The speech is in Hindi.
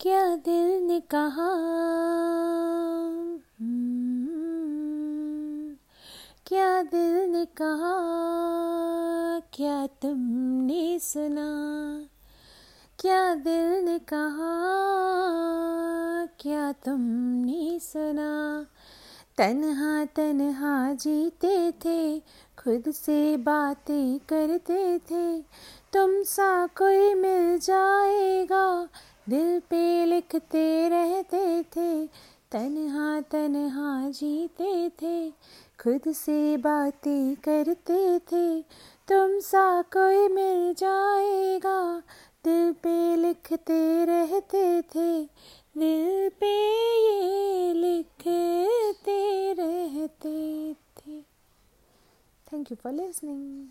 क्या दिल ने कहा? हम्म, क्या दिल ने कहा? क्या तुमने सुना? क्या दिल ने कहा? क्या तुमने सुना? तन्हा तन्हा जीते थे खुद से बातें करते थे। तुम सा कोई मिल जाएगा दिल पे लिखते रहते थे, तन्हा तन्हा जीते थे, खुद से बातें करते थे, तुम सा कोई मिल जाएगा। दिल पे लिखते रहते थे, दिल पे ये लिखते रहते थे। Thank you for listening